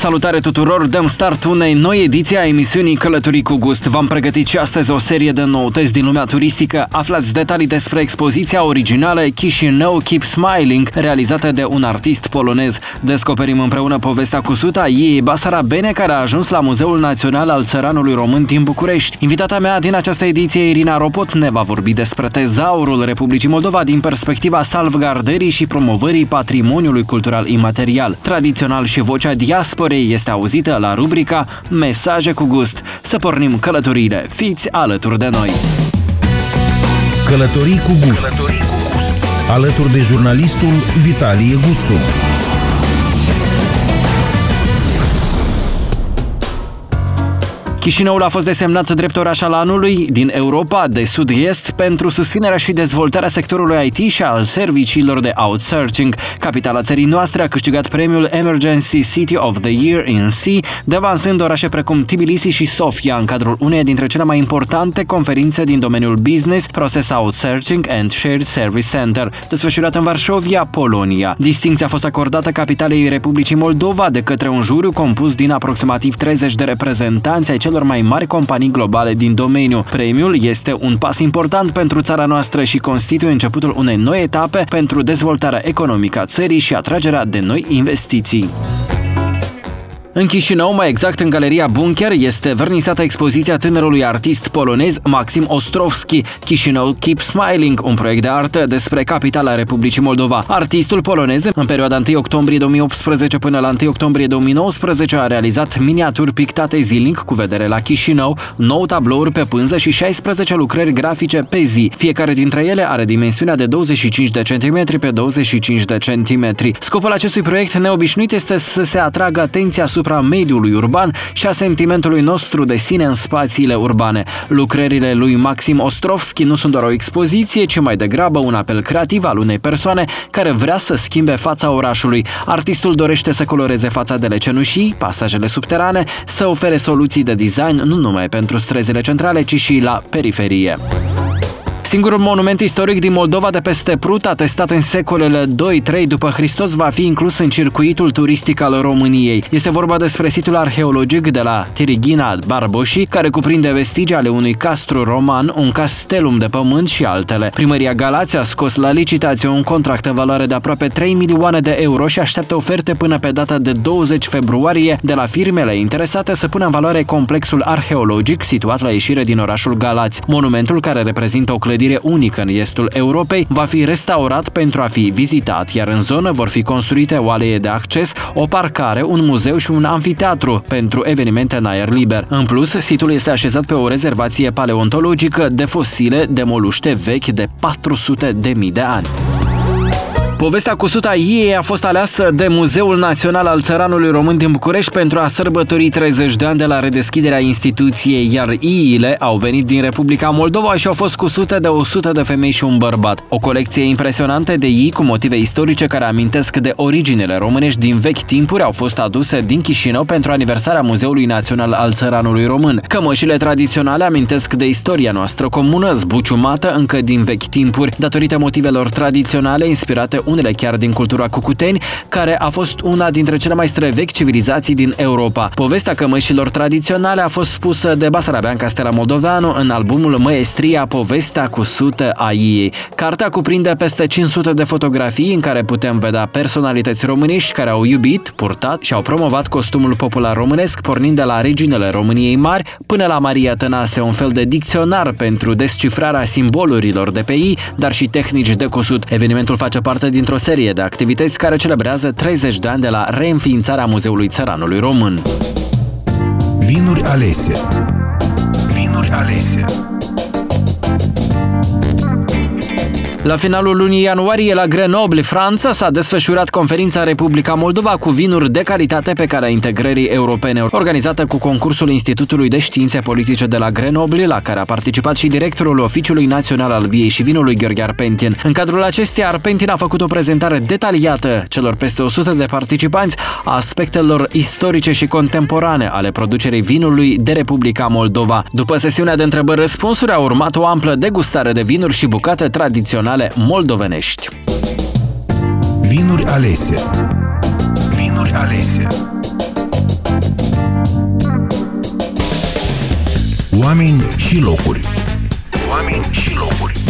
Salutare tuturor! Dăm start unei noi ediții a emisiunii Călătorii cu Gust. V-am pregătit și astăzi o serie de noutăți din lumea turistică. Aflați detalii despre expoziția originală Chișinău Keep Smiling, realizată de un artist polonez. Descoperim împreună povestea cu suta ei Basara Bene, care a ajuns la Muzeul Național al Țăranului Român din București. Invitata mea din această ediție, Irina Ropot, ne va vorbi despre tezaurul Republicii Moldova din perspectiva salvgardării și promovării patrimoniului cultural imaterial. Tradițional și vocea diaspora Victoriei este auzită la rubrica Mesaje cu gust. Să pornim călătoriile. Fiți alături de noi! Călătorii cu gust. Călătorii cu gust. Alături de jurnalistul Vitalie Guțu. Chișinăul a fost desemnat drept oraș al anului din Europa de sud-est pentru susținerea și dezvoltarea sectorului IT și al serviciilor de outsourcing. Capitala țării noastre a câștigat premiul Emergency City of the Year in Sea, devansând orașe precum Tbilisi și Sofia în cadrul uneia dintre cele mai importante conferințe din domeniul business, Process Outsourcing and Shared Service Center, desfășurat în Varșovia, Polonia. Distinția a fost acordată capitalei Republicii Moldova de către un juriu compus din aproximativ 30 de reprezentanți ai celor mai mari companii globale din domeniu. Premiul este un pas important pentru țara noastră și constituie începutul unei noi etape pentru dezvoltarea economică a țării și atragerea de noi investiții. În Chișinău, mai exact în Galeria Bunker, este vernisată expoziția tânărului artist polonez Maxim Ostrovski, Chișinău Keep Smiling, un proiect de artă despre capitala Republicii Moldova. Artistul polonez, în perioada 1 octombrie 2018 până la 1 octombrie 2019, a realizat miniaturi pictate zilnic cu vedere la Chișinău, 9 tablouri pe pânză și 16 lucrări grafice pe zi. Fiecare dintre ele are dimensiunea de 25 de centimetri pe 25 de centimetri. Scopul acestui proiect neobișnuit este să se atragă atenția asupra mediului urban și a sentimentului nostru de sine în spațiile urbane. Lucrările lui Maxim Ostrovski nu sunt doar o expoziție, ci mai degrabă un apel creativ al unei persoane care vrea să schimbe fața orașului. Artistul dorește să coloreze fațadele cenușii, pasajele subterane, să ofere soluții de design nu numai pentru străzile centrale, ci și la periferie. Singurul monument istoric din Moldova de peste Prut, atestat în secolele 2-3 după Hristos, va fi inclus în circuitul turistic al României. Este vorba despre situl arheologic de la Tirigina Barboși, care cuprinde vestigii ale unui castru roman, un castelum de pământ și altele. Primăria Galați a scos la licitație un contract în valoare de aproape 3 milioane de euro și așteaptă oferte până pe data de 20 februarie de la firmele interesate să pună în valoare complexul arheologic situat la ieșire din orașul Galați. Monumentul, care reprezintă o clădire clădire unică în estul Europei, va fi restaurat pentru a fi vizitat, iar în zonă vor fi construite o alee de acces, o parcare, un muzeu și un amfiteatru pentru evenimente în aer liber. În plus, situl este așezat pe o rezervație paleontologică de fosile de moluște vechi de 400 de mii de ani. Povestea cu suta ei a fost aleasă de Muzeul Național al Țăranului Român din București pentru a sărbători 30 de ani de la redeschiderea instituției, iar iile au venit din Republica Moldova și au fost cusute de 100 de femei și un bărbat. O colecție impresionantă de ii cu motive istorice care amintesc de originele românești din vechi timpuri au fost aduse din Chișinău pentru aniversarea Muzeului Național al Țăranului Român. Cămășile tradiționale amintesc de istoria noastră comună, zbuciumată încă din vechi timpuri, datorită motivelor tradiționale inspirate unele chiar din cultura cucuteni, care a fost una dintre cele mai străvechi civilizații din Europa. Povestea cămășilor tradiționale a fost spusă de Basarabeanca Stella Moldoveanu în albumul Măestria, povestea cu sute a ei. Cartea cuprinde peste 500 de fotografii în care putem vedea personalități românești care au iubit, purtat și au promovat costumul popular românesc, pornind de la reginele României mari până la Maria Tănase, un fel de dicționar pentru descifrarea simbolurilor de pe ei, dar și tehnici de cusut. Evenimentul face parte din dintr-o serie de activități care celebrează 30 de ani de la reînființarea Muzeului Țăranului Român. Vinuri alese Vinuri alese La finalul lunii ianuarie, la Grenoble, Franța, s-a desfășurat conferința Republica Moldova cu vinuri de calitate pe calea integrării europene, organizată cu concursul Institutului de Științe Politice de la Grenoble, la care a participat și directorul Oficiului Național al Viei și Vinului Gheorghe Arpentin. În cadrul acesteia, Arpentin a făcut o prezentare detaliată celor peste 100 de participanți a aspectelor istorice și contemporane ale producerii vinului de Republica Moldova. După sesiunea de întrebări-răspunsuri a urmat o amplă degustare de vinuri și bucate tradiționale tradiționale moldovenești. Vinuri alese. Vinuri alese. Oameni și locuri. Oameni și locuri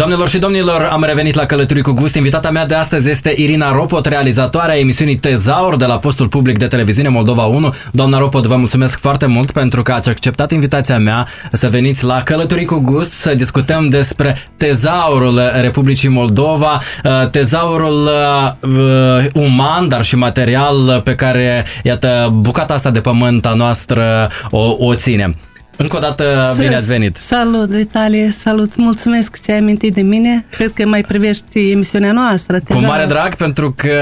Doamnelor și domnilor, am revenit la Călătorii cu Gust. Invitata mea de astăzi este Irina Ropot, realizatoarea emisiunii Tezaur de la postul public de televiziune Moldova 1. Doamna Ropot, vă mulțumesc foarte mult pentru că ați acceptat invitația mea să veniți la Călătorii cu Gust să discutăm despre tezaurul Republicii Moldova, uh, tezaurul uh, uman, dar și material pe care, iată, bucata asta de pământ a noastră o, o ține. Încă o dată bine ați venit! Salut, Vitalie! Salut! Mulțumesc că ți-ai amintit de mine. Cred că mai privești emisiunea noastră. Cu mare drag, pentru că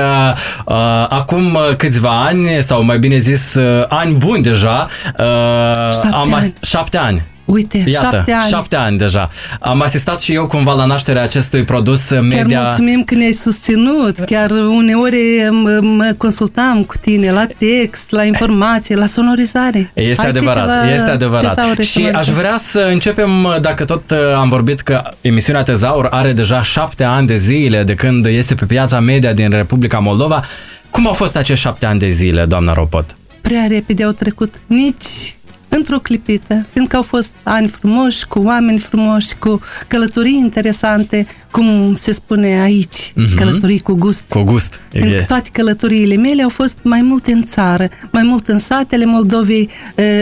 uh, acum câțiva ani, sau mai bine zis, uh, ani buni deja, uh, șapte am ani. șapte ani Uite, Iată, șapte ani. șapte ani deja. Am asistat și eu cumva la nașterea acestui produs media. Chiar mulțumim că ne-ai susținut. Chiar uneori mă, mă consultam cu tine la text, la informație, la sonorizare. Este Ai adevărat, este adevărat. Și aș vrea să începem, dacă tot uh, am vorbit că emisiunea Tezaur are deja șapte ani de zile de când este pe piața media din Republica Moldova. Cum au fost acești șapte ani de zile, doamna Ropot? Prea repede au trecut. Nici într-o clipită, fiindcă au fost ani frumoși, cu oameni frumoși, cu călătorii interesante, cum se spune aici, uh-huh. călătorii cu gust. Cu gust. Fiindcă toate călătoriile mele au fost mai mult în țară, mai mult în satele Moldovei,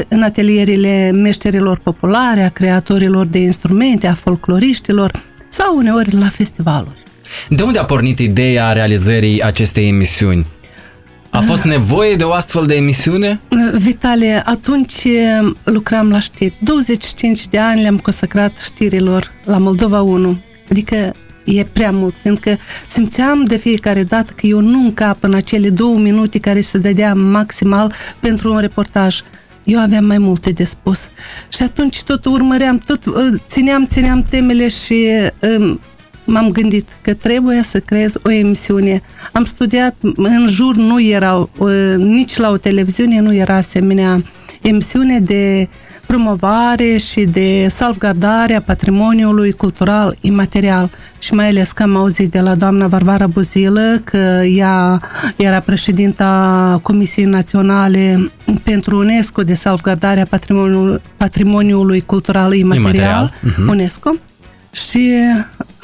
în atelierele meșterilor populare, a creatorilor de instrumente, a folcloriștilor sau uneori la festivaluri. De unde a pornit ideea realizării acestei emisiuni? A fost nevoie de o astfel de emisiune? Vitale, atunci lucram la știri. 25 de ani le-am consacrat știrilor la Moldova 1. Adică e prea mult, fiindcă simțeam de fiecare dată că eu nu încap în acele două minute care se dădea maximal pentru un reportaj. Eu aveam mai multe de spus. Și atunci tot urmăream, tot țineam, țineam temele și m-am gândit că trebuie să creez o emisiune. Am studiat, în jur nu erau, nici la o televiziune nu era asemenea emisiune de promovare și de salvgardare a patrimoniului cultural imaterial. Și mai ales că am auzit de la doamna Varvara Buzilă că ea era președinta Comisiei Naționale pentru UNESCO de salvgardare a patrimoniului, patrimoniului cultural imaterial, imaterial. Uh-huh. UNESCO și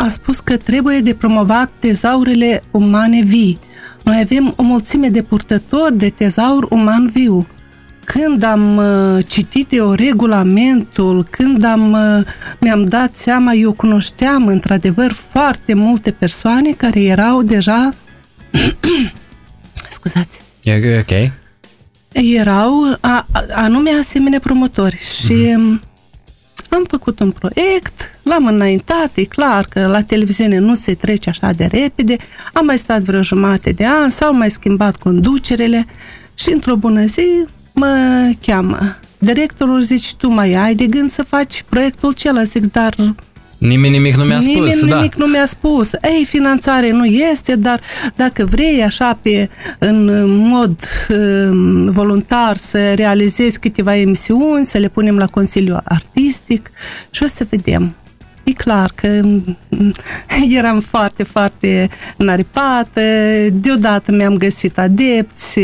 a spus că trebuie de promovat tezaurele umane vii. Noi avem o mulțime de purtători de tezaur uman viu. Când am uh, citit eu regulamentul, când am, uh, mi-am dat seama, eu cunoșteam într-adevăr foarte multe persoane care erau deja scuzați. E ok. Erau a, anume asemenea promotori și mm-hmm am făcut un proiect, l-am înaintat, e clar că la televiziune nu se trece așa de repede, am mai stat vreo jumate de an, s-au mai schimbat conducerele și într-o bună zi mă cheamă. Directorul zice, tu mai ai de gând să faci proiectul acela? Zic, dar Nimeni nimic nu mi-a spus, Nimeni da. nimic nu mi-a spus. Ei, finanțare nu este, dar dacă vrei așa pe, în mod um, voluntar să realizezi câteva emisiuni, să le punem la Consiliul Artistic și o să vedem. E clar că mm, eram foarte, foarte naripată, deodată mi-am găsit adepți,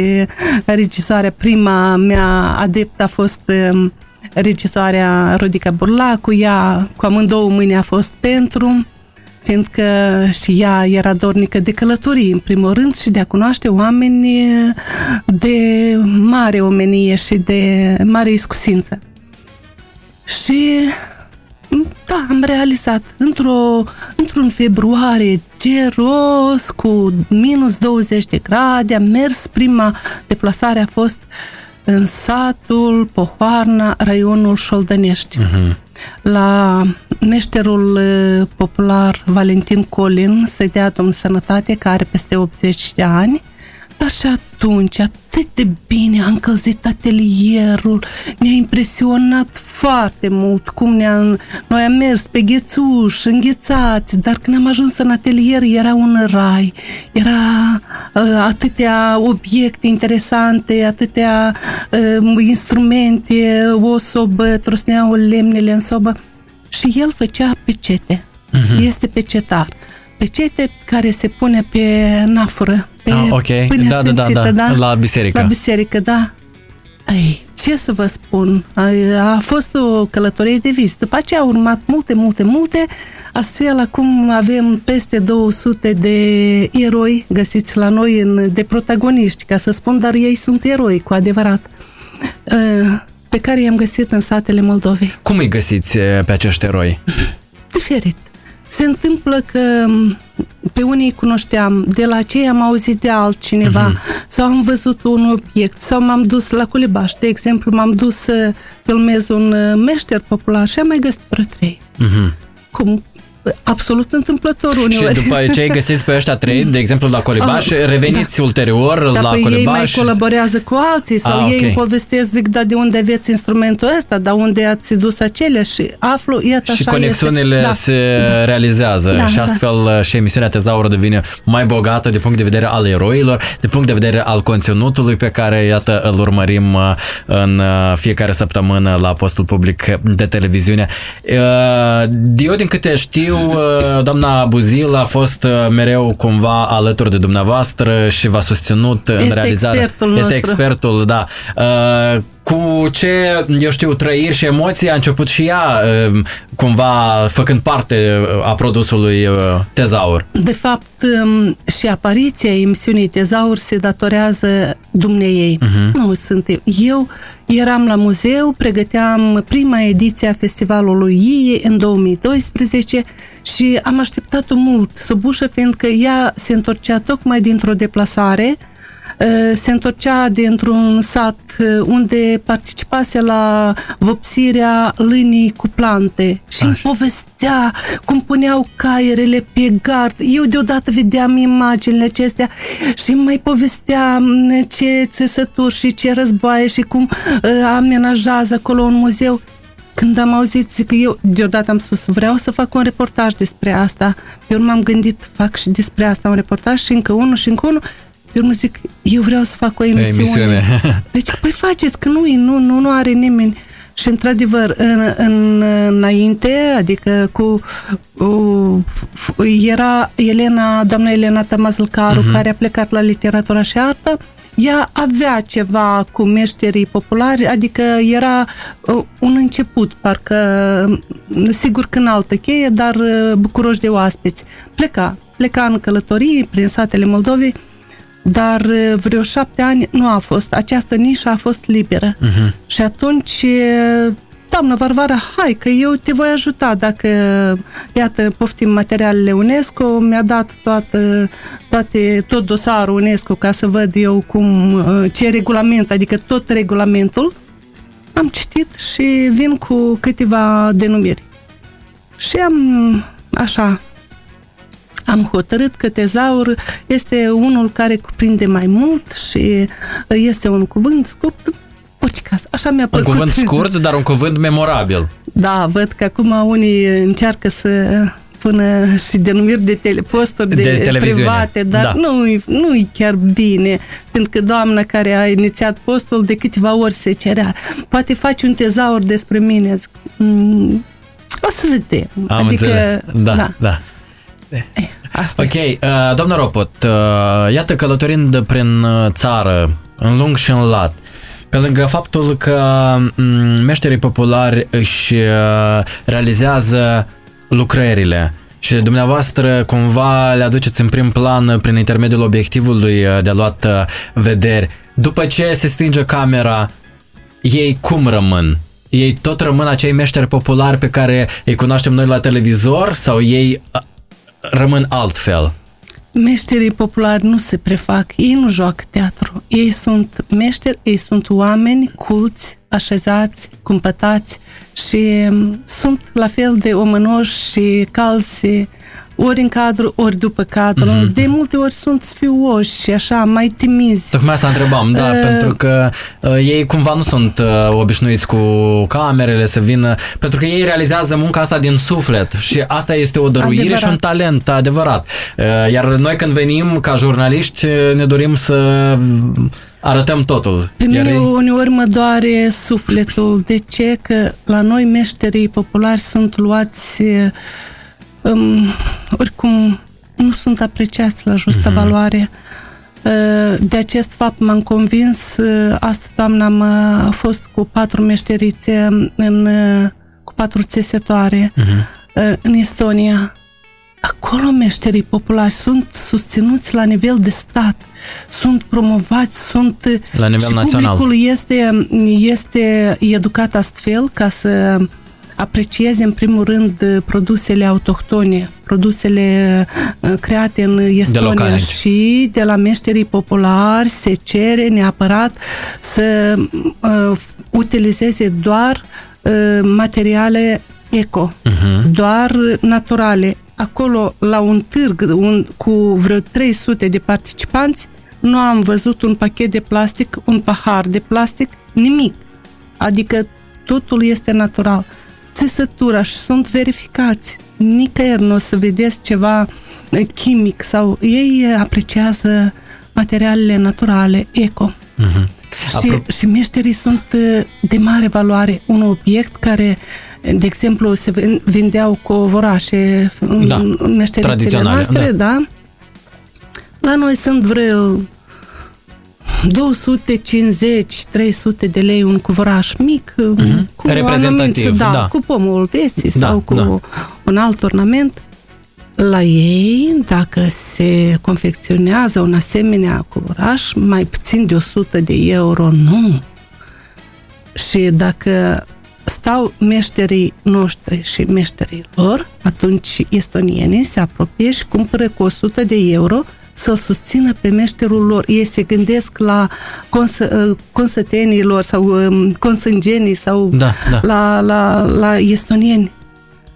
regisoarea prima mea adept a fost um, regisoarea Rodica Burlacu, ea cu amândouă mâini a fost pentru, fiindcă și ea era dornică de călătorii, în primul rând, și de a cunoaște oameni de mare omenie și de mare iscusință. Și da, am realizat într-o, într-un februarie geros, cu minus 20 de grade, am mers, prima deplasare a fost în satul Pohoarna, raionul Șoldănești. Uh-huh. La meșterul uh, popular Valentin Colin să-i dea Domnul Sănătate, care are peste 80 de ani, dar și atunci atât de bine a încălzit atelierul, ne-a impresionat foarte mult cum ne-a... Noi am mers pe ghețuș, înghețați, dar când am ajuns în atelier era un rai, era uh, atâtea obiecte interesante, atâtea uh, instrumente, o sobă, trosneau lemnele în sobă și el făcea pecete. Uh-huh. Este pecetar pecete care se pune pe nafură, pe ah, okay. da, da, da, da, da, la biserică. La biserică, da. Ai, ce să vă spun, a fost o călătorie de vis. După aceea au urmat multe, multe, multe. Astfel, acum avem peste 200 de eroi găsiți la noi, în, de protagoniști, ca să spun, dar ei sunt eroi, cu adevărat, pe care i-am găsit în satele Moldovei. Cum îi găsiți pe acești eroi? Diferit. Se întâmplă că pe unii cunoșteam, de la cei am auzit de altcineva uh-huh. sau am văzut un obiect sau m-am dus la Culibaș, de exemplu, m-am dus să filmez un uh, meșter popular și am mai găsit vreo trei. Uh-huh. Cum absolut întâmplător uneori. Și după ce ai găsit pe ăștia trei, de exemplu la Colibaș, ah, reveniți da. ulterior da, la păi Colibaș? ei mai colaborează cu alții sau ah, ei okay. îmi povestesc, zic, da, de unde aveți instrumentul ăsta, da, unde ați dus acelea și aflu, iată Și așa conexiunile este. Da. se da. realizează da, și da. astfel da. și emisiunea Tezaură devine mai bogată de punct de vedere al eroilor, de punct de vedere al conținutului pe care, iată, îl urmărim uh, în uh, fiecare săptămână la postul public de televiziune. Eu, din câte știu, doamna Buzil a fost uh, mereu cumva alături de dumneavoastră și v-a susținut este în realizare. Expertul este nostru. expertul, da. Uh, cu ce, eu știu, trăiri și emoții a început și ea, uh, cumva făcând parte a produsului Tezaur. De fapt, um, și apariția emisiunii Tezaur se datorează dumneiei. Uh-huh. Nu sunt eu. Eu eram la muzeu, pregăteam prima ediție a festivalului IE în 2012 și am așteptat-o mult sub ușă, fiindcă ea se întorcea tocmai dintr-o deplasare se întorcea dintr-un sat unde participase la vopsirea lânii cu plante și îmi povestea cum puneau caierele pe gard. Eu deodată vedeam imaginile acestea și mai povestea ce țesături și ce războaie și cum amenajează acolo un muzeu. Când am auzit, zic că eu deodată am spus, vreau să fac un reportaj despre asta. Eu m-am gândit, fac și despre asta un reportaj și încă unul și încă unul eu nu zic, eu vreau să fac o emisiune. emisiune. Deci, păi faceți, că nu, nu, nu, nu are nimeni. Și într-adevăr, în, în, înainte, adică cu uh, era Elena, doamna Elena Tamazlcaru, uh-huh. care a plecat la literatura și artă, ea avea ceva cu meșterii populari, adică era uh, un început, parcă, sigur că în altă cheie, dar uh, bucuroși de oaspeți. Pleca, pleca în călătorii prin satele Moldovei, dar vreo șapte ani nu a fost. Această nișă a fost liberă. Uh-huh. Și atunci, doamnă Varvara, hai că eu te voi ajuta dacă, iată, poftim materialele UNESCO, mi-a dat toată, toate, tot dosarul UNESCO ca să văd eu cum, ce regulament, adică tot regulamentul. Am citit și vin cu câteva denumiri. Și am, așa, am hotărât că tezaur este unul care cuprinde mai mult și este un cuvânt scurt, orice caz. Așa mi-a plăcut. Un cuvânt scurt, dar un cuvânt memorabil. Da, văd că acum unii încearcă să pună și denumiri de teleposturi, de, de private, dar da. nu nu e chiar bine, pentru că doamna care a inițiat postul de câteva ori se cerea. Poate faci un tezaur despre mine. Zic, mm, o să vedem. Am adică, înțeles. Da, da. da. Eh, asta ok, uh, doamna Ropot, uh, iată călătorind prin uh, țară, în lung și în lat, pe lângă faptul că mm, meșterii populari își uh, realizează lucrările și dumneavoastră cumva le aduceți în prim plan prin intermediul obiectivului uh, de luat uh, vederi. După ce se stinge camera, ei cum rămân? Ei tot rămân acei meșteri populari pe care îi cunoaștem noi la televizor sau ei rămân altfel? meșterii populari nu se prefac, ei nu joacă teatru. Ei sunt meșteri, ei sunt oameni culți, așezați, cumpătați și mm, sunt la fel de omănoși și calzi ori în cadru, ori după cadru. Mm-hmm. De multe ori sunt sfioși și așa, mai timizi. Tocmai asta întrebam, da, uh, pentru că uh, ei cumva nu sunt uh, obișnuiți cu camerele să vină, pentru că ei realizează munca asta din suflet și asta este o dăruire adevărat. și un talent adevărat. Uh, iar noi când venim ca jurnaliști ne dorim să arătăm totul. Pe mine ei... uneori mă doare sufletul. De ce? Că la noi meșterii populari sunt luați um, oricum nu sunt apreciați la justă uh-huh. valoare. Uh, de acest fapt m-am convins, uh, asta toamna am fost cu patru meșterițe în, uh, cu patru țesătoare uh-huh. în Estonia. Acolo meșterii populari sunt susținuți la nivel de stat, sunt promovați, sunt... La nivel și național. publicul este, este educat astfel ca să aprecieze în primul rând produsele autohtone, produsele uh, create în Estonia de și de la meșterii populari se cere neapărat să uh, utilizeze doar uh, materiale eco, uh-huh. doar naturale. Acolo, la un târg un, cu vreo 300 de participanți, nu am văzut un pachet de plastic, un pahar de plastic, nimic. Adică totul este natural țesătura și sunt verificați. Nicăieri nu o să vedeți ceva eh, chimic sau ei apreciază materialele naturale, eco. Uh-huh. Și, Apro- și meșterii sunt eh, de mare valoare. Un obiect care, de exemplu, se vindeau cu vorașe da, în meșterițele noastre, da. da? La noi sunt vreo 250-300 de lei un cuvăraș mic uh-huh. cu Reprezentativ, da, da. cu pomul vesii da, sau cu da. un alt ornament. La ei, dacă se confecționează un asemenea cuvăraș, mai puțin de 100 de euro, nu. Și dacă stau meșterii noștri și meșterii lor, atunci estonienii se apropie și cumpără cu 100 de euro să-l susțină pe meșterul lor. Ei se gândesc la consă, uh, consătenilor sau um, consângenii sau da, da. La, la, la estonieni.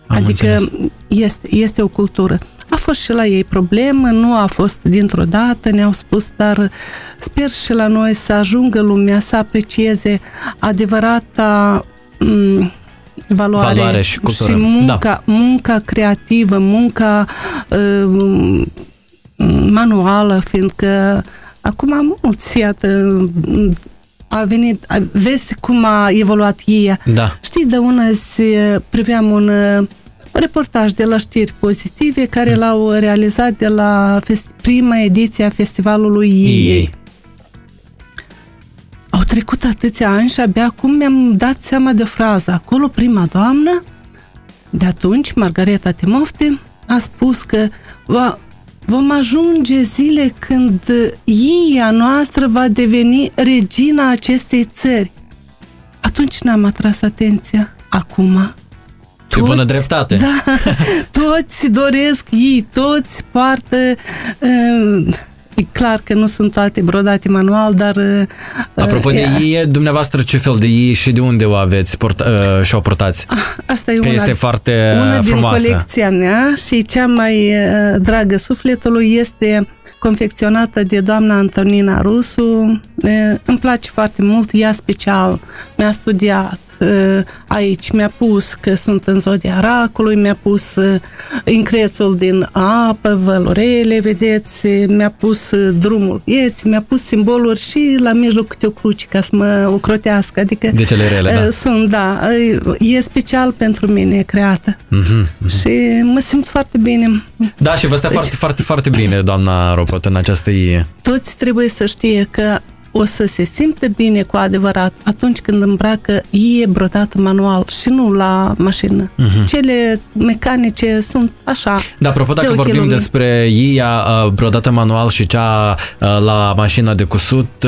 Am adică este, este o cultură. A fost și la ei problemă, nu a fost dintr-o dată, ne-au spus, dar sper și la noi să ajungă lumea să aprecieze adevărata m- valoare, valoare și, cultură. și munca, da. munca creativă, munca uh, manuală, fiindcă acum mulți, iată, a venit, vezi cum a evoluat ea. Da. Știi, de una zi priveam un reportaj de la știri pozitive care mm. l-au realizat de la prima ediție a festivalului ei. ei. Au trecut atâția ani și abia acum mi-am dat seama de frază. Acolo prima doamnă, de atunci, Margareta Timofte, a spus că va, vom ajunge zile când Ia noastră va deveni regina acestei țări. Atunci n-am atras atenția. Acum toți, bună dreptate. Da, toți doresc ei, toți poartă uh, E clar că nu sunt toate brodate manual, dar... Uh, Apropo uh, de ei, dumneavoastră ce fel de ei și de unde o aveți port, uh, și o portați? Ah, asta e că una, este foarte una frumoasă. din colecția mea și cea mai uh, dragă sufletului este confecționată de doamna Antonina Rusu. Uh, îmi place foarte mult, ea special mi-a studiat aici mi-a pus că sunt în zodia racului, mi-a pus increțul uh, din apă, vălorele, vedeți, mi-a pus uh, drumul vieții, mi-a pus simboluri și la mijloc câte o cruce ca să mă ocrotească. Adică de cele rele, da. Uh, sunt, da. E special pentru mine creată. Mm-hmm, mm-hmm. Și mă simt foarte bine. Da, și vă stă deci, foarte, foarte, foarte bine, doamna Ropot, în această ie. Toți trebuie să știe că o să se simte bine cu adevărat atunci când îmbracă e brodat manual și nu la mașină. Uh-huh. Cele mecanice sunt așa. Da, apropo, dacă vorbim lumii. despre IA brodată manual și cea la mașină de cusut,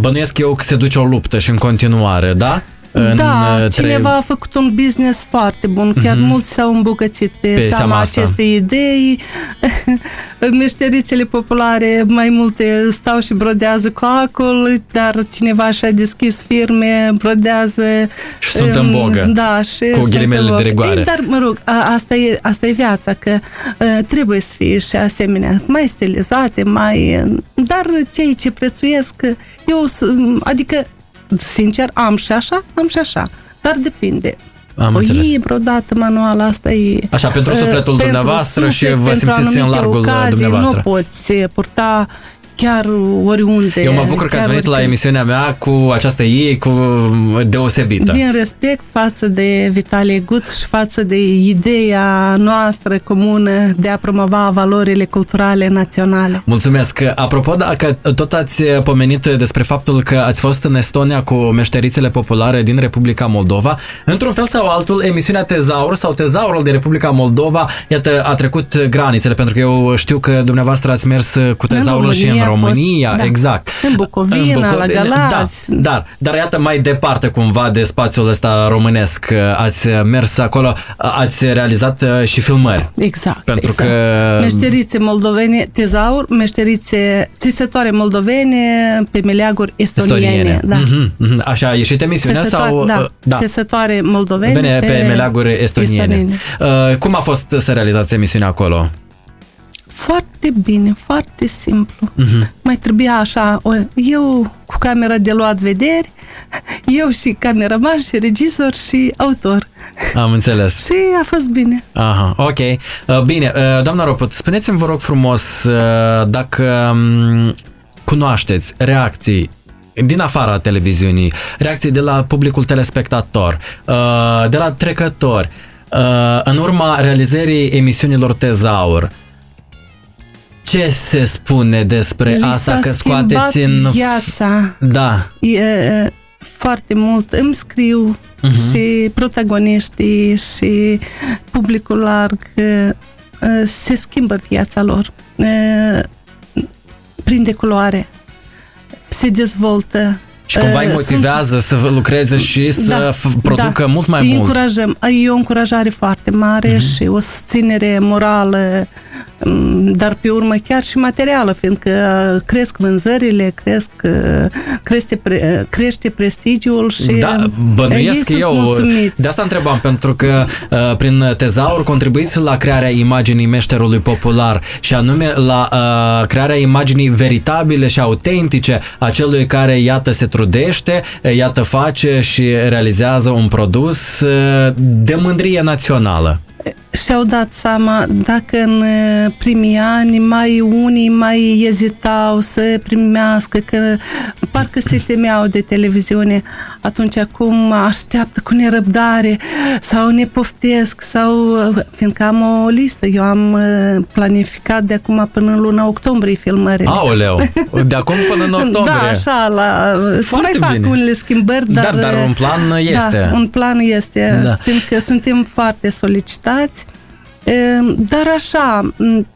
bănuiesc eu că se duce o luptă și în continuare, da? În da, trei... cineva a făcut un business foarte bun, chiar mm-hmm. mulți s-au îmbogățit pe, Pe seama seama asta. acestei idei. Meșterițele populare, mai multe stau și brodează coacul, dar cineva și-a deschis firme, brodează. Și sunt în um, vogă, Da, și cu sunt ghilimele în de vogă. rigoare. Ei, dar, mă rog, a, asta e, asta e viața, că uh, trebuie să fie și asemenea, mai stilizate, mai... Dar cei ce prețuiesc, eu, s- adică, sincer, am și așa, am și așa, dar depinde. Am o înțeles. e brodată manual, asta e... Așa, pentru uh, sufletul dumneavoastră și vă pentru simțiți în anumite largul ocazii, dumneavoastră. Nu poți purta chiar oriunde. Eu mă bucur că ați chiar venit la oricând. emisiunea mea cu această ei cu deosebită. Din respect față de Vitalie Guț și față de ideea noastră comună de a promova valorile culturale naționale. Mulțumesc. Apropo, dacă tot ați pomenit despre faptul că ați fost în Estonia cu meșterițele populare din Republica Moldova, într-un fel sau altul, emisiunea Tezaur sau Tezaurul din Republica Moldova, iată, a trecut granițele, pentru că eu știu că dumneavoastră ați mers cu Tezaurul și în România a fost, România, da. exact. În Bucovina, la Galați. Da, dar, dar iată mai departe cumva de spațiul ăsta românesc, ați mers acolo, ați realizat uh, și filmări. Exact. Pentru exact. că- Meșterițe moldovene, tezaur, meșterițe țesătoare moldovene pe meleaguri estoniene. Da. Mhm, mhm. Așa a ieșit emisiunea Țesătoare, sau... da, uh, da. țesătoare moldovene Bine, pe, pe meleaguri estoniene. estoniene. Uh, cum a fost să realizați emisiunea acolo? Foarte bine, foarte simplu. Mhm. Uh-huh. Mai trebuia așa, o, eu cu camera de luat vederi, eu și cameraman și regizor și autor. Am înțeles. Și a fost bine. Aha, ok. Uh, Bine, uh, doamna Roput, spuneți-mi, vă rog frumos, uh, dacă um, cunoașteți reacții din afara televiziunii, reacții de la publicul telespectator, uh, de la trecători, uh, în urma realizării emisiunilor Tezaur, ce se spune despre Li asta s-a că schimbat scoateți în... viața. Da, E, foarte mult îmi scriu uh-huh. și protagoniștii și publicul larg e, se schimbă viața lor. E, Prinde culoare. Se dezvoltă. și cumva îi E, motivează să lucreze și să f- producă mult mai îi mult. Încurajăm. E o încurajare foarte mare uh-huh. și o susținere morală, m, dar pe urmă chiar și materială, fiindcă cresc vânzările, cresc, crește, pre, crește prestigiul și Da, ei bănuiesc sunt eu. mulțumiți. De asta întrebam, pentru că uh, prin tezaur contribuiți la crearea imaginii meșterului popular și anume la uh, crearea imaginii veritabile și autentice a celui care, iată, se trudește, iată, face și realizează un produs uh, de mândrie națională. Și-au dat seama dacă în uh, primii ani mai unii mai ezitau să primească, că parcă se temeau de televiziune, atunci acum așteaptă cu nerăbdare sau ne poftesc sau, uh, fiindcă am o listă, eu am uh, planificat de acum până în luna octombrie filmările. Aoleu, de acum până în octombrie. Da, așa, la, să Foarte mai fac bine. unele schimbări, dar... Dar- dar un plan este. Da, un plan este, Da. da. fiindcă suntem foarte solicitați, e, dar așa, m,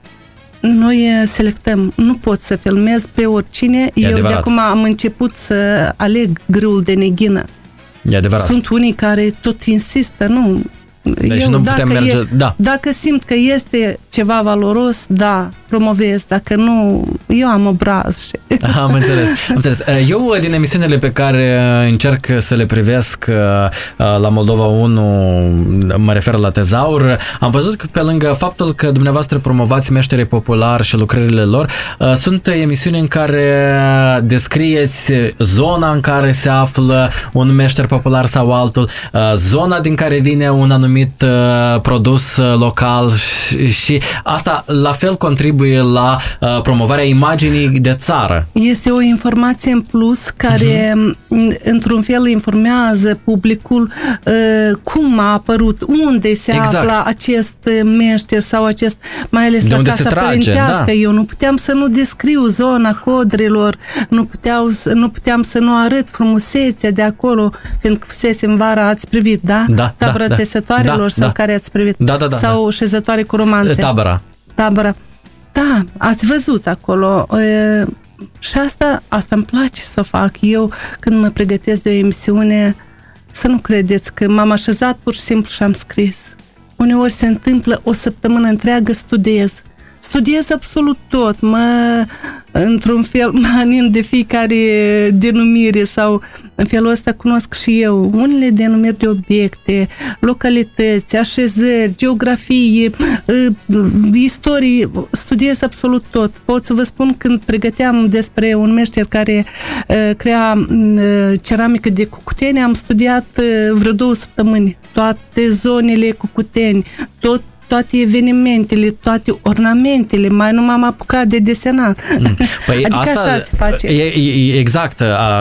noi e, selectăm, nu pot să filmez pe oricine. Eu adevărat. de acum am început să aleg grâul de neghină. E adevărat. Sunt unii care tot insistă, nu. Deci nu putem merge- E, da. Dacă simt că este ceva valoros, da, promovez. Dacă nu, eu am obraz și... Am înțeles, am înțeles. Eu, din emisiunile pe care încerc să le privesc uh, la Moldova 1, mă refer la Tezaur, am văzut că pe lângă faptul că dumneavoastră promovați meșterii populari și lucrările lor, uh, sunt emisiuni în care descrieți zona în care se află un meșter popular sau altul, uh, zona din care vine un anumit uh, produs uh, local și, și asta la fel contribuie la uh, promovarea imaginii de țară. Este o informație în plus care, uh-huh. într-un fel, informează publicul uh, cum a apărut, unde se Exact. află acest meșter sau acest, mai ales De la unde se Casa trage, Părintească. da. Eu nu puteam să nu descriu zona codrilor, nu, puteau, să- nu puteam să nu arăt frumusețea de acolo, fiindcă fusese în vara, ați privit, da? Da, Tabăra da, da. țesătoarelor Da, sau da. care ați privit? Da, da, da, Sau șezătoare cu romanțe? Tabăra. tabăra. Da, ați văzut acolo. E, și asta, asta îmi place să o fac. Eu, când mă pregătesc de o emisiune, să nu credeți că m-am așezat pur și simplu și am scris. Uneori se întâmplă o săptămână întreagă studiez studiez absolut tot, mă, într-un fel, mă anin de fiecare denumire sau în felul ăsta cunosc și eu. Unele denumiri de obiecte, localități, așezări, geografie, ă, istorie, studiez absolut tot. Pot să vă spun când pregăteam despre un meșter care ă, crea ă, ceramică de cucuteni, am studiat vreo două săptămâni. Toate zonele cucuteni, tot toate evenimentele, toate ornamentele, mai nu m-am apucat de desenat. Mm. Păi adică asta, așa se face. E, e, exact,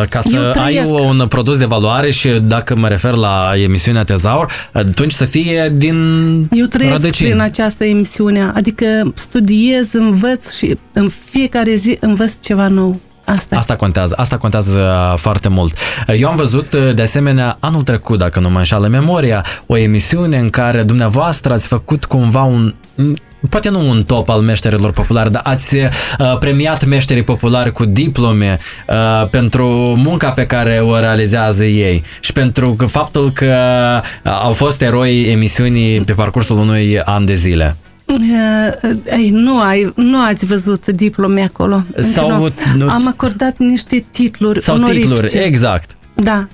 ca să ai un produs de valoare și dacă mă refer la emisiunea Tezaur, atunci să fie din Eu trăiesc rădăcini. prin această emisiune, adică studiez, învăț și în fiecare zi învăț ceva nou. Asta. Asta contează, asta contează foarte mult. Eu am văzut de asemenea anul trecut, dacă nu mă înșală memoria, o emisiune în care dumneavoastră ați făcut cumva un poate nu un top al meșterilor populari, dar ați uh, premiat meșterii populari cu diplome uh, pentru munca pe care o realizează ei și pentru faptul că au fost eroi emisiunii pe parcursul unui an de zile. Ei, nu, ai, nu ați văzut diplome acolo. Sau nu. Nu... Am acordat niște titluri Sau onorifice. titluri, exact. Da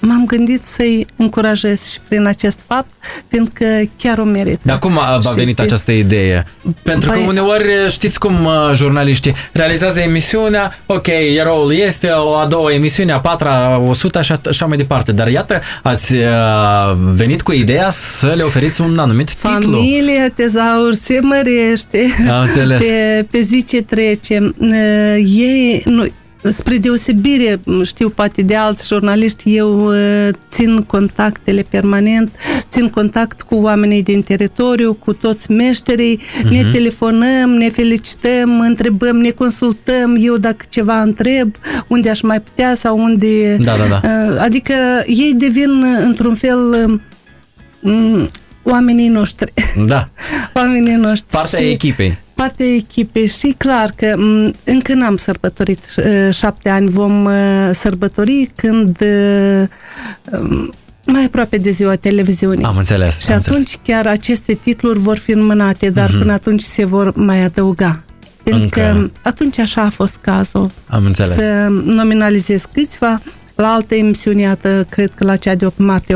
m-am gândit să-i încurajez și prin acest fapt, fiindcă chiar o merită. Dar cum a, a venit pe... această idee? Pentru păi... că uneori știți cum jurnaliștii realizează emisiunea, ok, eroul este, o a doua emisiune, a patra, o sută și așa mai departe. Dar iată, ați venit cu ideea să le oferiți un anumit titlu. Familia Tezaur se mărește pe, pe zi ce trece. Ei, nu, spre deosebire, știu, poate de alți jurnaliști, eu uh, țin contactele permanent, țin contact cu oamenii din teritoriu, cu toți meșterii, uh-huh. ne mhm. telefonăm, ne felicităm, întrebăm, ne consultăm, eu dacă ceva întreb, unde aș mai putea sau unde... Da, da, da. Uh, adică ei devin, într-un fel, um, oamenii noștri. Da. oamenii noștri. Partea și... echipei partea echipei și clar că încă n-am sărbătorit șapte ani, vom sărbători când mai aproape de ziua televiziunii. Am înțeles. Și am atunci înțeles. chiar aceste titluri vor fi înmânate, dar uh-huh. până atunci se vor mai adăuga. Pentru că atunci așa a fost cazul. Am înțeles. Să nominalizez câțiva. La alte emisiuni, iată, cred că la cea de 8 martie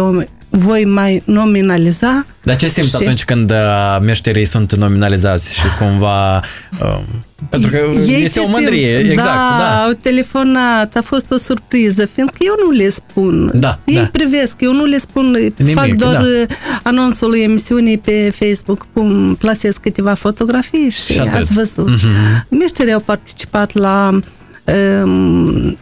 voi mai nominaliza. Dar ce simți și... atunci când uh, meșterii sunt nominalizați și cumva... Uh, pentru că Ei este o mândrie, simt, exact. Da, da, au telefonat, a fost o surpriză, fiindcă eu nu le spun. Da, Ei da. privesc, eu nu le spun, Nimic, fac doar da. anunțul emisiunii pe Facebook, pum, plasez câteva fotografii și, și ați văzut. Mm-hmm. Meșterii au participat la um,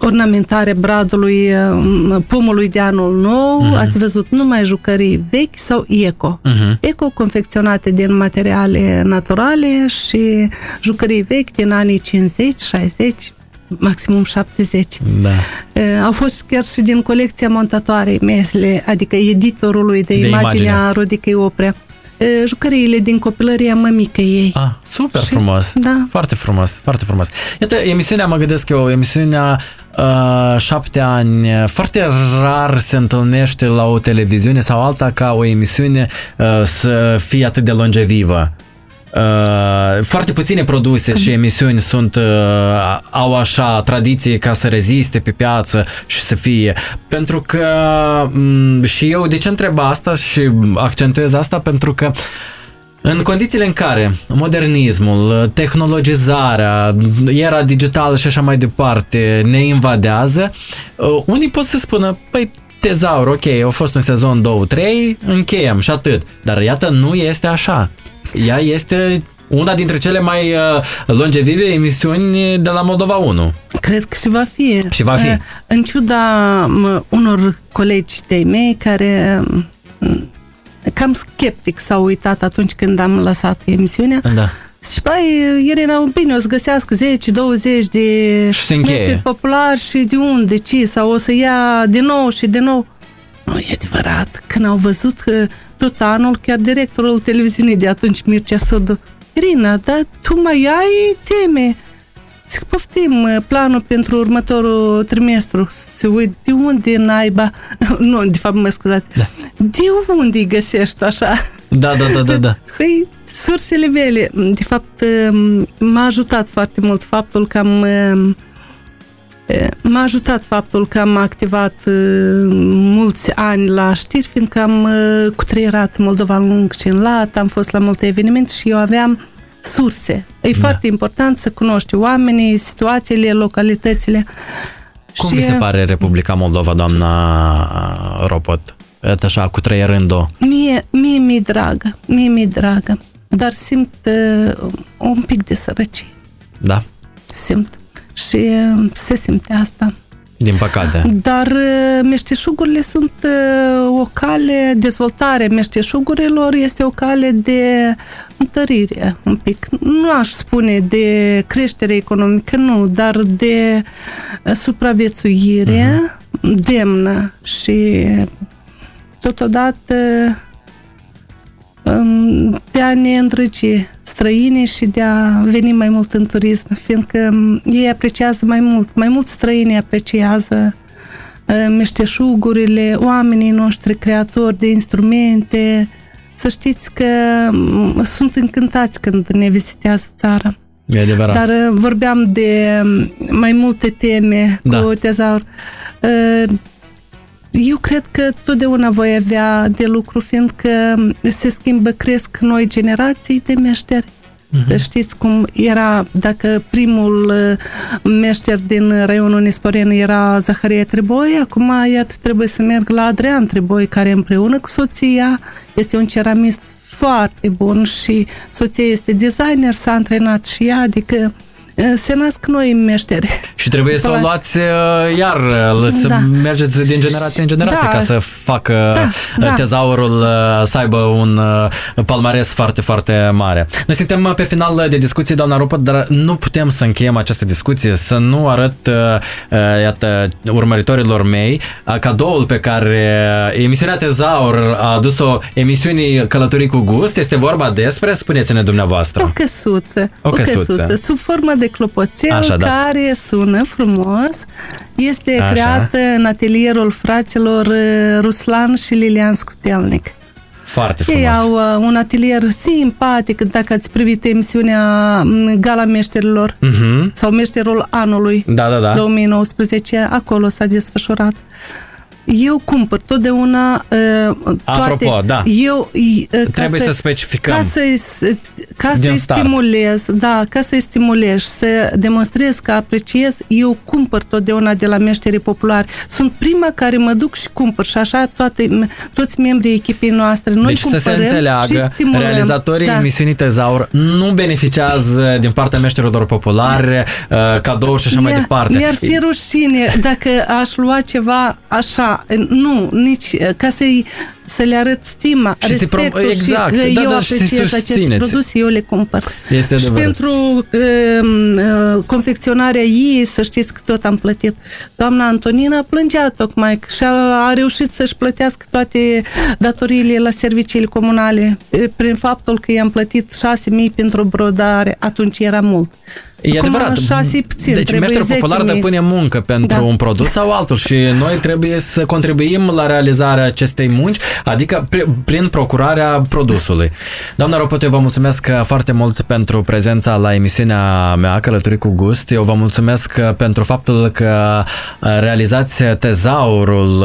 ornamentare bradului um, pomului de anul nou, uh-huh. ați văzut numai jucării vechi sau eco. Uh-huh. Eco confecționate din materiale naturale și jucării vechi din anii 50, 60, maximum 70. Da. Au fost chiar și din colecția montatoarei mesle, adică editorului de, de imagine, imagine a Rodicăi Oprea jucăriile din copilăria mămică ei. Ah, super și, frumos. Da. Foarte frumos, foarte frumos. Iată, emisiunea, mă gândesc eu, emisiunea uh, șapte ani, foarte rar se întâlnește la o televiziune sau alta ca o emisiune uh, să fie atât de longevivă. Uh, foarte puține produse și emisiuni sunt uh, au așa tradiție ca să reziste pe piață și să fie. Pentru că um, și eu de ce întreb asta și accentuez asta pentru că în condițiile în care modernismul, tehnologizarea, era digitală și așa mai departe ne invadează, uh, unii pot să spună, păi tezaur, ok, a fost un sezon 2-3, încheiem și atât. Dar iată, nu este așa. Ea este una dintre cele mai uh, longevive emisiuni de la Moldova 1. Cred că și va fi. Și va fi. Uh, în ciuda unor colegi de mei care cam sceptic s-au uitat atunci când am lăsat emisiunea. Da. Și bai, el erau bine, o să găsească 10-20 de meșteri populari și de unde, ce, sau o să ia din nou și din nou. Nu, e adevărat. Când au văzut că tot anul, chiar directorul televiziunii de atunci, Mircea Sordu, Irina, dar tu mai ai teme? Zic, poftim uh, planul pentru următorul trimestru. Se uit, de unde naiba? nu, de fapt, mă scuzați. Da. De unde îi găsești așa? Da, da, da, da. da. Păi, sursele mele. De fapt, um, m-a ajutat foarte mult faptul că am um, M-a ajutat faptul că am activat uh, mulți ani la știri, fiindcă am uh, cutreierat Moldova în lung și în lat, am fost la multe evenimente și eu aveam surse. E da. foarte important să cunoști oamenii, situațiile, localitățile. Cum și... vi se pare Republica Moldova, doamna Ropot? Iată așa, cu trăierând-o. Mie, mie mi-e dragă, mie mi-e dragă, dar simt uh, un pic de sărăcie. Da? Simt și uh, se simte asta. Din păcate. Dar uh, meșteșugurile sunt uh, o cale, dezvoltare meșteșugurilor este o cale de întărire un pic. Nu aș spune de creștere economică, nu, dar de supraviețuire uh-huh. demnă și totodată um, de a ne îndrăgi străinii și de a veni mai mult în turism, fiindcă ei apreciază mai mult, mai mult străinii apreciază uh, meșteșugurile, oamenii noștri creatori de instrumente. Să știți că sunt încântați când ne vizitează țara. E adevărat. Dar uh, vorbeam de mai multe teme da. cu tezaur. Uh, eu cred că totdeauna voi avea de lucru, fiindcă se schimbă, cresc noi generații de meșteri. Uh-huh. Știți cum era, dacă primul uh, meșter din raionul Nisporen era Zaharia Treboi, acum iată trebuie să merg la Adrian Treboi, care împreună cu soția este un ceramist foarte bun și soția este designer, s-a antrenat și ea, adică Eh, se nasc noi meșteri. Și trebuie să o luați eh, iar, eh, să da. mergeți din generație în generație da. ca să facă da. da. tezaurul să aibă un palmares foarte, foarte mare. Noi suntem pe final de discuție, doamna Rupă, dar nu putem să încheiem această discuție, să nu arăt, iată, urmăritorilor mei, cadoul pe care emisiunea Tezaur a adus-o emisiunii Călătorii cu Gust. Este vorba despre, spuneți-ne dumneavoastră. O căsuță. O căsuță. O căsuță. Sub formă de clopoțel Așa, da. care sună frumos. Este Așa. creată în atelierul fraților uh, Ruslan și Lilian Scutelnic. Foarte frumos. Ei au uh, un atelier simpatic, dacă ați privit emisiunea mm, Gala Meșterilor uh-huh. sau Meșterul Anului da, da, da. 2019, acolo s-a desfășurat. Eu cumpăr totdeauna uh, toate. Apropo, da. Eu, uh, Trebuie să, să specificăm. Ca să-i, ca să-i stimulez, da, ca să-i stimulez, să demonstrez că apreciez, eu cumpăr totdeauna de la meșterii populari. Sunt prima care mă duc și cumpăr și așa toate, toți membrii echipei noastre. Noi deci să se înțeleagă, realizatorii da. emisiunii Tezaur nu beneficiază din partea meșterilor populari uh, cadouri și așa mi mai departe. Mi-ar fi rușine dacă aș lua ceva așa nu, nici ca să-i să le arăt stima, și respectul pro- exact. și că da, eu da, apreciez acest produs, eu le cumpăr. Este și adevărat. pentru uh, uh, confecționarea ei, să știți că tot am plătit. Doamna Antonina plângea tocmai și a, a reușit să-și plătească toate datoriile la serviciile comunale prin faptul că i-am plătit 6.000 pentru brodare, atunci era mult. E Acum adevărat. 6 puțin, deci meșterul popular depune muncă pentru da. un produs sau altul și noi trebuie să contribuim la realizarea acestei munci adică prin procurarea produsului. Doamna Ropote, eu vă mulțumesc foarte mult pentru prezența la emisiunea mea, Călătorii cu Gust. Eu vă mulțumesc pentru faptul că realizați tezaurul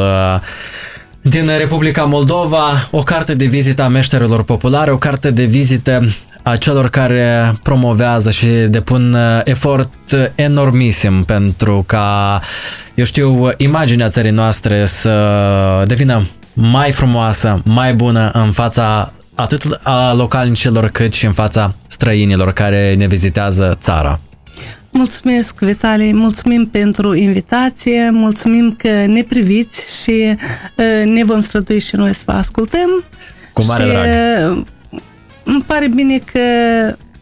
din Republica Moldova, o carte de vizită a meșterilor populare, o carte de vizită a celor care promovează și depun efort enormisim pentru ca, eu știu, imaginea țării noastre să devină mai frumoasă, mai bună în fața atât a localnicilor cât și în fața străinilor care ne vizitează țara. Mulțumesc, Vitalie, mulțumim pentru invitație, mulțumim că ne priviți și uh, ne vom strădui și noi să vă ascultăm. Cu mare și, drag. Uh, îmi pare bine că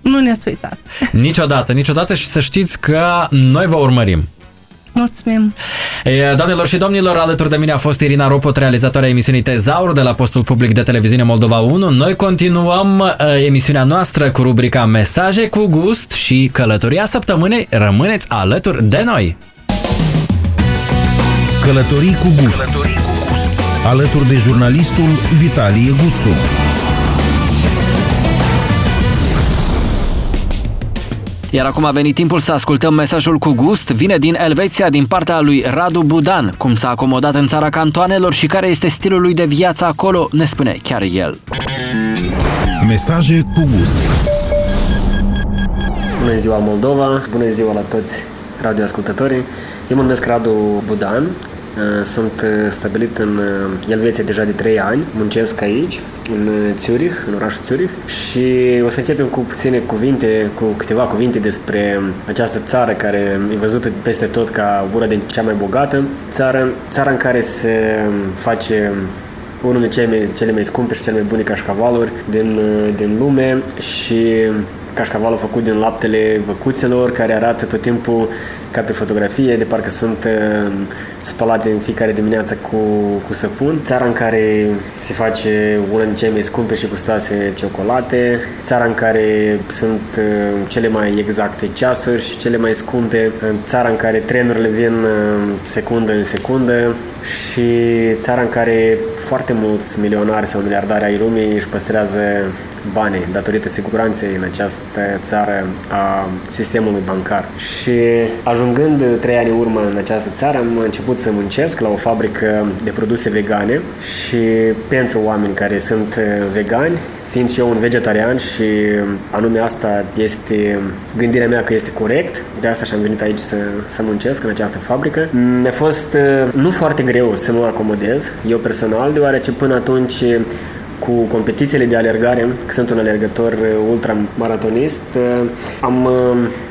nu ne-ați uitat. Niciodată, niciodată și să știți că noi vă urmărim. Mulțumim! Doamnelor și domnilor, alături de mine a fost Irina Ropot, realizatoarea emisiunii Tezaur de la postul public de televiziune Moldova 1. Noi continuăm emisiunea noastră cu rubrica Mesaje cu gust și călătoria săptămânii. Rămâneți alături de noi! Călătorii cu gust. Călătorii cu gust. Alături de jurnalistul Vitalie Guțu. Iar acum a venit timpul să ascultăm mesajul cu gust. Vine din Elveția, din partea lui Radu Budan. Cum s-a acomodat în țara cantoanelor și care este stilul lui de viață acolo, ne spune chiar el. Mesaje cu gust. Bună ziua Moldova, bună ziua la toți radioascultătorii. Eu mă numesc Radu Budan, uh, sunt uh, stabilit în uh, Elveția deja de 3 ani, muncesc aici, în Zurich, în orașul Zurich. Și o să începem cu puține cuvinte, cu câteva cuvinte despre această țară care e văzută peste tot ca una din cea mai bogată țară, țara în care se face unul din cele mai, cele mai scumpe și cele mai bune cașcavaluri din, din lume și cașcavalul făcut din laptele văcuțelor, care arată tot timpul ca pe fotografie, de parcă sunt uh, spălate în fiecare dimineață cu, cu săpun. Țara în care se face una din cele mai scumpe și gustoase ciocolate, țara în care sunt uh, cele mai exacte ceasuri și cele mai scumpe, țara în care trenurile vin uh, secundă în secundă și țara în care foarte mulți milionari sau miliardari ai lumii își păstrează banii datorită siguranței în această țară a sistemului bancar. Și ajungând trei ani urmă în această țară, am început să muncesc la o fabrică de produse vegane și pentru oameni care sunt vegani fiind și eu un vegetarian și anume asta este gândirea mea că este corect, de asta și-am venit aici să, să muncesc în această fabrică. Mi-a fost nu foarte greu să mă acomodez, eu personal, deoarece până atunci cu competițiile de alergare, că sunt un alergător uh, ultramaratonist, uh, am uh,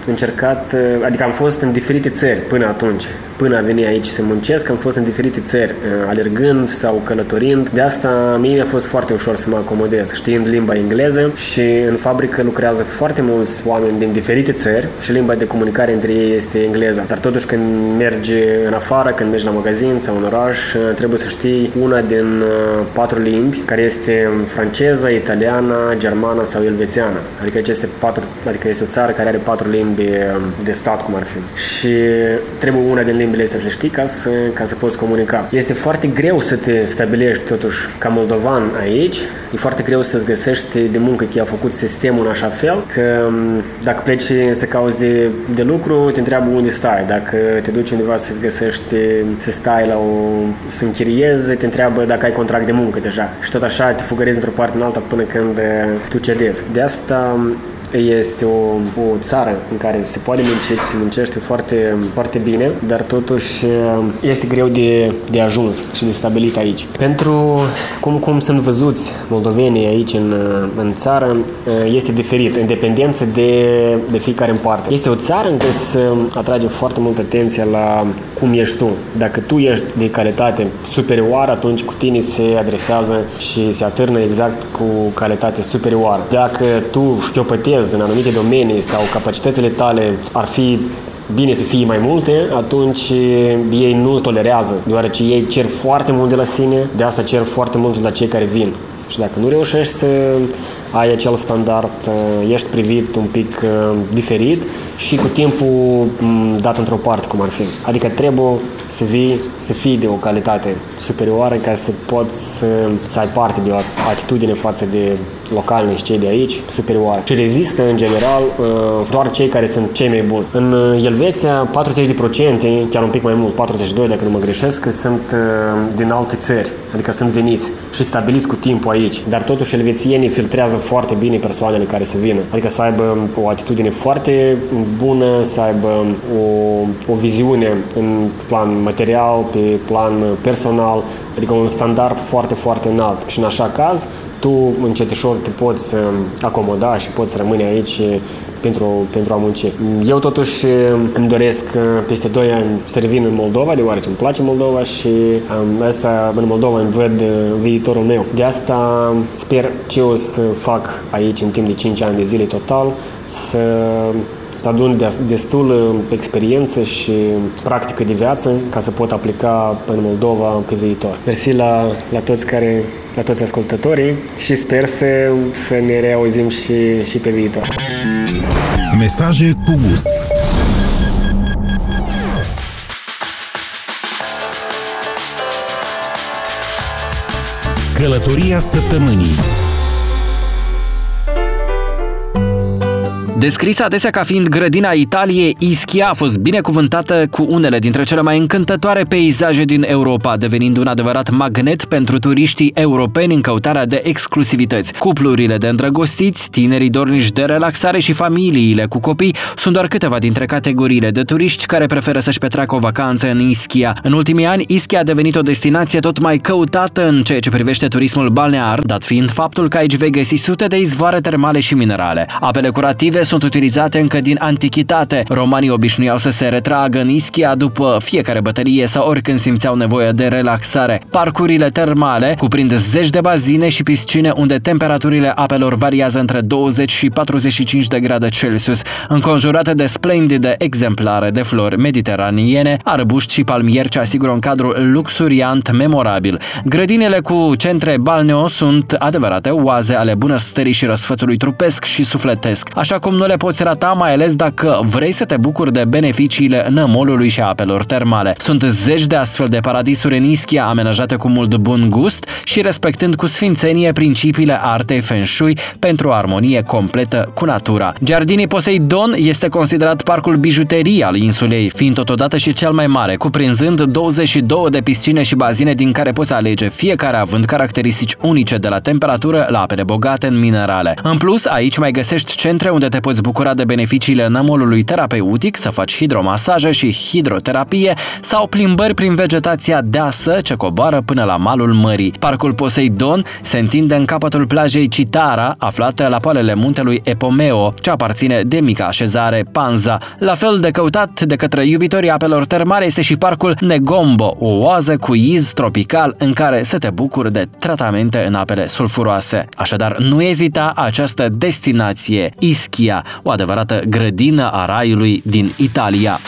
încercat, adică am fost în diferite țări până atunci până a veni aici să muncesc, am fost în diferite țări, uh, alergând sau călătorind. De asta mie mi-a fost foarte ușor să mă acomodez, știind limba engleză și în fabrică lucrează foarte mulți oameni din diferite țări și limba de comunicare între ei este engleza. Dar totuși când mergi în afară, când mergi la magazin sau în oraș, uh, trebuie să știi una din uh, patru limbi, care este franceză, italiană, germană sau elvețiană. Adică este patru, adică este o țară care are patru limbi de stat, cum ar fi. Și trebuie una din limbi limbile astea să știi ca să, ca să poți comunica. Este foarte greu să te stabilești totuși ca moldovan aici. E foarte greu să-ți găsești de muncă că i-a făcut sistemul în așa fel că dacă pleci să cauți de, de lucru, te întreabă unde stai. Dacă te duci undeva să-ți găsești să stai la o... să închiriezi, te întreabă dacă ai contract de muncă deja. Și tot așa te fugărezi într-o parte în alta până când tu cedezi. De asta este o, o țară în care se poate munci și se muncește foarte, foarte bine, dar totuși uh, este greu de, de ajuns și de stabilit aici. Pentru cum, cum sunt văzuți moldovenii aici în, uh, în țară, uh, este diferit, în dependență de, de fiecare în parte. Este o țară în care se atrage foarte multă atenție la cum ești tu. Dacă tu ești de calitate superioară, atunci cu tine se adresează și se atârnă exact cu calitate superioară. Dacă tu șchiopătezi lucrezi în anumite domenii sau capacitățile tale ar fi bine să fie mai multe, atunci ei nu tolerează, deoarece ei cer foarte mult de la sine, de asta cer foarte mult de la cei care vin. Și dacă nu reușești să ai acel standard, ești privit un pic diferit și cu timpul dat într-o parte, cum ar fi. Adică trebuie să vii, să fii de o calitate superioară ca să poți să, să ai parte de o atitudine față de localni și cei de aici superioară. Și rezistă în general uh, doar cei care sunt cei mai buni. În uh, Elveția 40%, chiar un pic mai mult, 42 dacă nu mă greșesc, sunt uh, din alte țări, adică sunt veniți și stabiliți cu timpul aici. Dar totuși elvețienii filtrează foarte bine persoanele care se vină. Adică să aibă o atitudine foarte bună, să aibă o, o viziune în plan material, pe plan personal, adică un standard foarte, foarte înalt. Și în așa caz, tu încetișor te poți acomoda și poți rămâne aici pentru, pentru a munci. Eu totuși îmi doresc peste 2 ani să revin în Moldova, deoarece îmi place Moldova și asta în Moldova îmi văd viitorul meu. De asta sper ce o să fac aici în timp de 5 ani de zile total, să să adun destul experiență și practică de viață ca să pot aplica în Moldova pe viitor. Mersi la, la toți care la toți ascultătorii și sper să, să ne reauzim și, și pe viitor. Mesaje cu gust Călătoria săptămânii Descrisă adesea ca fiind grădina Italiei, Ischia a fost binecuvântată cu unele dintre cele mai încântătoare peisaje din Europa, devenind un adevărat magnet pentru turiștii europeni în căutarea de exclusivități. Cuplurile de îndrăgostiți, tinerii dorniși de relaxare și familiile cu copii sunt doar câteva dintre categoriile de turiști care preferă să-și petreacă o vacanță în Ischia. În ultimii ani, Ischia a devenit o destinație tot mai căutată în ceea ce privește turismul balnear, dat fiind faptul că aici vei găsi sute de izvoare termale și minerale. Apele curative sunt utilizate încă din antichitate. Romanii obișnuiau să se retragă în Ischia după fiecare bătălie sau oricând simțeau nevoie de relaxare. Parcurile termale cuprind zeci de bazine și piscine unde temperaturile apelor variază între 20 și 45 de grade Celsius, înconjurate de splendide exemplare de flori mediteraniene, arbuști și palmieri ce asigură un cadru luxuriant memorabil. Grădinile cu centre balneo sunt adevărate oaze ale bunăstării și răsfățului trupesc și sufletesc, așa cum nu le poți rata, mai ales dacă vrei să te bucuri de beneficiile nămolului și apelor termale. Sunt zeci de astfel de paradisuri în Ischia amenajate cu mult bun gust și respectând cu sfințenie principiile artei Feng Shui pentru o armonie completă cu natura. Giardini Poseidon este considerat parcul bijuterii al insulei, fiind totodată și cel mai mare, cuprinzând 22 de piscine și bazine din care poți alege, fiecare având caracteristici unice de la temperatură la apele bogate în minerale. În plus, aici mai găsești centre unde te poți bucura de beneficiile nămolului terapeutic, să faci hidromasajă și hidroterapie sau plimbări prin vegetația deasă ce coboară până la malul mării. Parcul Poseidon se întinde în capătul plajei Citara, aflată la poalele muntelui Epomeo, ce aparține de mica așezare Panza. La fel de căutat de către iubitorii apelor termale este și parcul Negombo, o oază cu iz tropical în care să te bucuri de tratamente în apele sulfuroase. Așadar, nu ezita această destinație, Ischia, o adevărată grădină a raiului din Italia.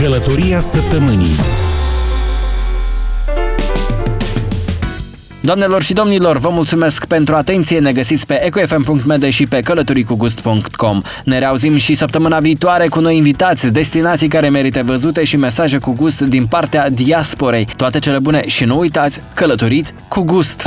Călătoria săptămânii Doamnelor și domnilor, vă mulțumesc pentru atenție. Ne găsiți pe ecofm.md și pe călătoricugust.com. Ne reauzim și săptămâna viitoare cu noi invitați, destinații care merită văzute și mesaje cu gust din partea diasporei. Toate cele bune și nu uitați, călătoriți cu gust!